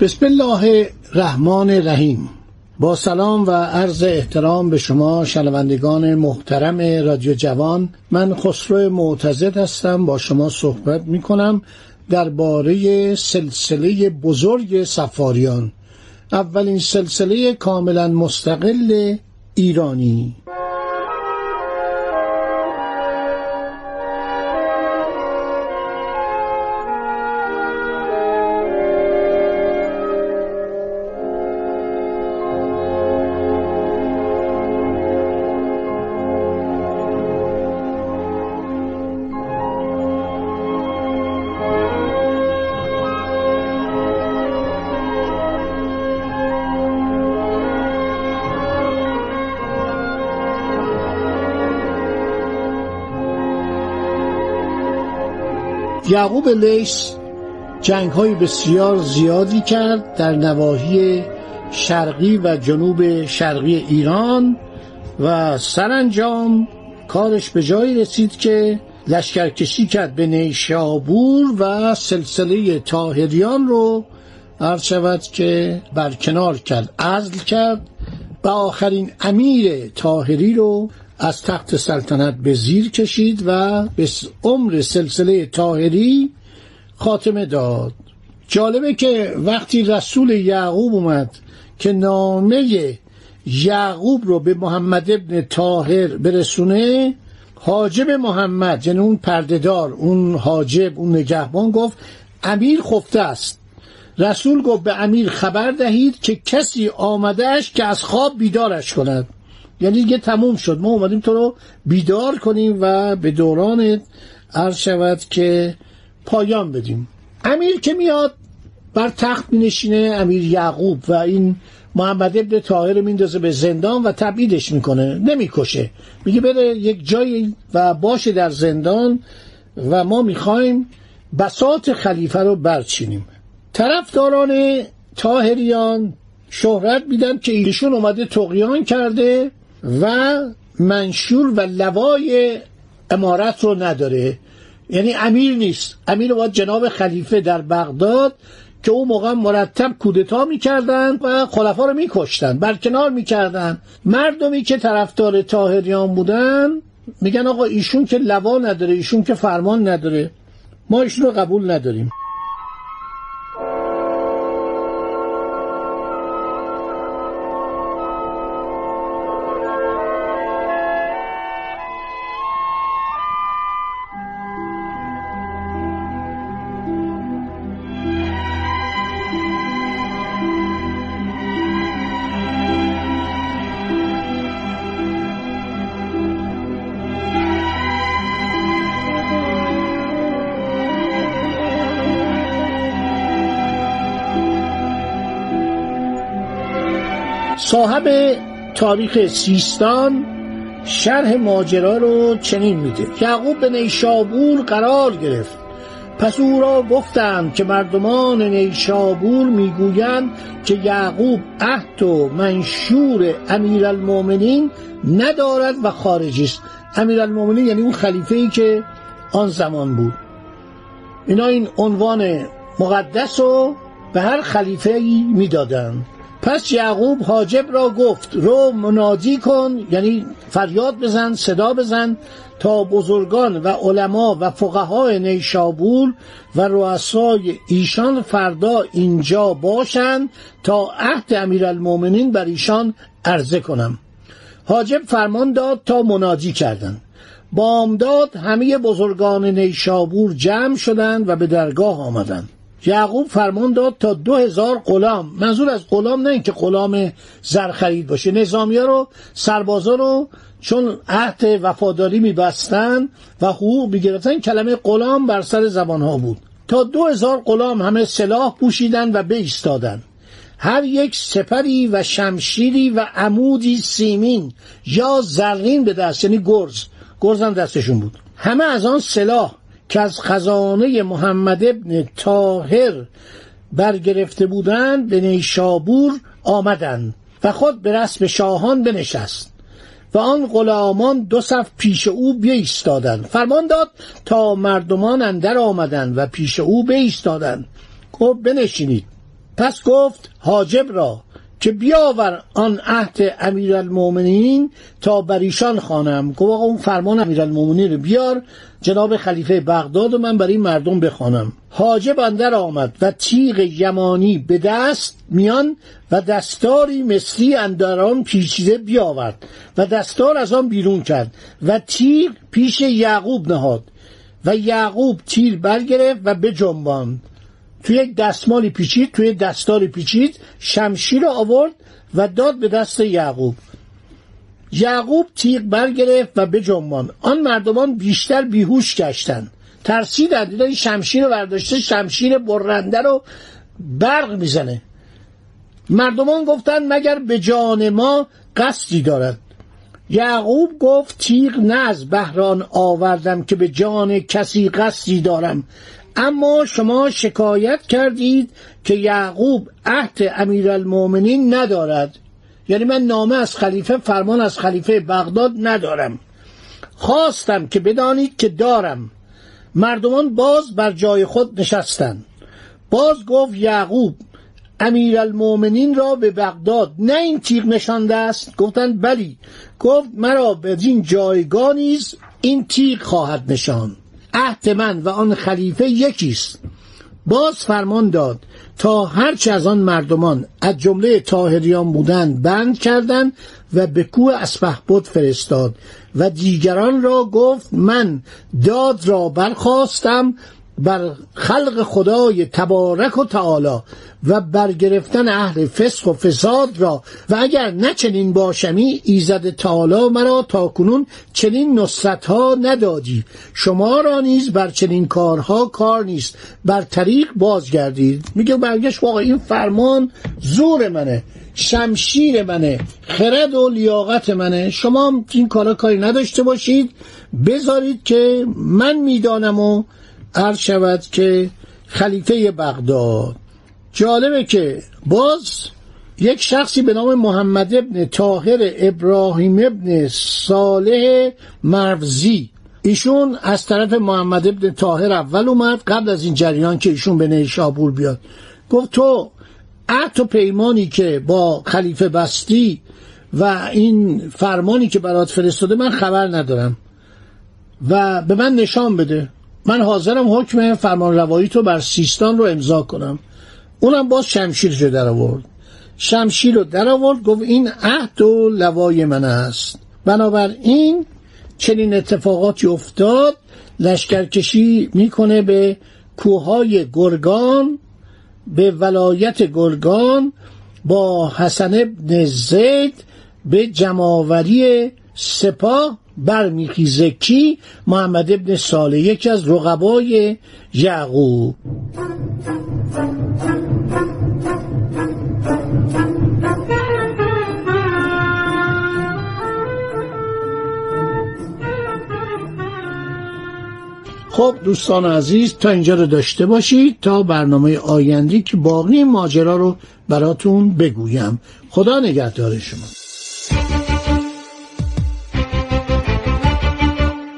بسم الله الرحمن الرحیم. با سلام و عرض احترام به شما شنوندگان محترم رادیو جوان من خسرو معتزد هستم. با شما صحبت می کنم درباره سلسله بزرگ سفاریان. اولین سلسله کاملا مستقل ایرانی. یعقوب لیس جنگ های بسیار زیادی کرد در نواحی شرقی و جنوب شرقی ایران و سرانجام کارش به جایی رسید که لشکرکشی کرد به نیشابور و سلسله تاهریان رو عرض شود که برکنار کرد عزل کرد. و آخرین امیر تاهری رو از تخت سلطنت به زیر کشید و به عمر سلسله تاهری خاتمه داد. جالبه که وقتی رسول یعقوب اومد که نامه یعقوب رو به محمد ابن تاهر برسونه حاجب محمد یعنی اون پردهدار اون حاجب اون نگهبان گفت امیر خفته است. رسول گفت به امیر خبر دهید که کسی آمدهش که از خواب بیدارش کند. یعنی دیگه تموم شد. ما اومدیم تو رو بیدار کنیم و به دوران عرض شود که پایان بدیم. امیر که میاد بر تخت می نشینه امیر یعقوب و این محمد ابن طاهر میندازه به زندان و تبعیدش می‌کنه. نمی‌کشه. میگه بره یک جایی و باشه در زندان و ما می‌خوایم بسات خلیفه رو برچینیم. طرفداران تاهریان شهرت میدن که ایشون اومده تقیان کرده و منشور و لوای امارت رو نداره. یعنی امیر نیست. امیر باید جناب خلیفه در بغداد که اون موقع مرتب کودتا می‌کردن و خلفا رو میکشتن برکنار می‌کردن. مردمی که طرفدار تاهریان بودن میگن آقا ایشون که لوا نداره ایشون که فرمان نداره. ما ایشون رو قبول نداریم. صاحب تاریخ سیستان شرح ماجرا رو چنین میده. یعقوب به نیشابور قرار گرفت. پس او را گفتند که مردمان نیشابور می‌گویند که یعقوب عهد و منشور امیرالمؤمنین ندارد و خارجی است. امیرالمؤمنین یعنی اون خلیفه ای که آن زمان بود. اینا این عنوان مقدس رو به هر خلیفه ای می‌دادند. پس یعقوب حاجب را گفت رو منادی کن یعنی فریاد بزن صدا بزن تا بزرگان و علما و فقهای نیشابور و رؤسای ایشان فردا اینجا باشند تا عهد امیرالمؤمنین بر ایشان عرضه کنم. حاجب فرمان داد تا منادی کردند. بامداد همه بزرگان نیشابور جمع شدند و به درگاه آمدند. یعقوب فرمان داد تا دو هزار غلام. منظور از غلام نه اینکه غلام زر خرید باشه. نظامی ها رو سربازا رو چون عهد وفاداری میبستن و حقوق می‌گرفتن کلمه غلام بر سر زبان ها بود. تا دو هزار غلام همه سلاح پوشیدن و بایستادند هر یک سپری و شمشیری و عمودی سیمین یا زرین به دست یعنی گرز. گرز هم دستشون بود. همه از آن سلاح که از خزانه محمد ابن تاهر برگرفته بودند به نیشابور آمدند و خود به رسم شاهان بنشست و آن غلامان دو صف پیش او بیستادند. فرمان داد تا مردمان اندر آمدند و پیش او بیستادند. گفت بنشینید. پس گفت حاجب را که بیاور آن عهد امیرالمؤمنین تا بر ایشان خوانم. گفت آقا اون فرمان امیرالمؤمنین رو بیار. جناب خلیفه بغداد و من برای مردم بخوانم. حاجب اندر آمد و تیغ یمانی به دست میان و دستاری مثلی اندر آن پیچیده بیاورد و دستار از آن بیرون کرد و تیغ پیش یعقوب نهاد و یعقوب تیر برگرفت و بجنباند. توی یک دستمالی پیچید توی دستاری پیچید شمشیر رو آورد و داد به دست یعقوب. یعقوب تیغ برگرفت و بجنبان آن مردمان بیشتر بیهوش گشتند ترسیدند دیدن شمشیر رو برداشته شمشیر برنده رو برق می‌زنه. مردمان گفتند مگر به جان ما قصدی دارد؟ یعقوب گفت تیغ نه از بهران آوردم که به جان کسی قصدی دارم. اما شما شکایت کردید که یعقوب عهد امیرالمؤمنین ندارد. یعنی من نامه از خلیفه فرمان از خلیفه بغداد ندارم. خواستم که بدانید که دارم. مردمان باز بر جای خود نشستند. باز گفت یعقوب امیرالمؤمنین را به بغداد. نه این تیغ نشانده است؟ گفتند بلی. گفت مرا به این جایگاه نیز این تیغ خواهد نشان عهد من و آن خلیفه یکیست. باز فرمان داد تا هرچه از آن مردمان از جمله تاهریان بودند بند کردند و به کوه اسپهبد فرستاد و دیگران را گفت من داد را برخواستم بر خلق خدای تبارک و تعالی و برگرفتن اهل فسق و فساد را و اگر نه چنین باشمی ایزد تعالی مرا تا کنون چنین نصرت ها ندادی. شما را نیز بر چنین کارها کار نیست. بر طریق بازگردید. میگه برگشت واقع این فرمان زور منه شمشیر منه خرد و لیاقت منه. شما این کارا کاری نداشته باشید. بذارید که من می‌دانم و عرض شود که خلیفه بغداد جالبه که باز یک شخصی به نام محمد ابن تاهر ابراهیم ابن صالح مروزی ایشون از طرف محمد ابن تاهر اول اومد قبل از این جریان که ایشون به نیشابور بیاد. گفت تو عهد و پیمانی که با خلیفه بستی و این فرمانی که برات فرستاده من خبر ندارم و به من نشان بده. من حاضرم حکم فرمان روایی تو بر سیستان رو امضا کنم. اونم باز شمشیر رو در آورد. شمشیر رو در آورد گفت این عهد و لوای من است. بنابراین چنین اتفاقاتی افتاد لشکرکشی می‌کنه به کوههای گرگان به ولایت گرگان با حسن ابن زید به جماوری سپاه برمیخیزه کی؟ محمد ابن ساله یکی از رقبای یعقوب. خب دوستان عزیز تا اینجا رو داشته باشید تا برنامه آیندی که باقی ماجرا رو براتون بگویم. خدا نگهدار شما.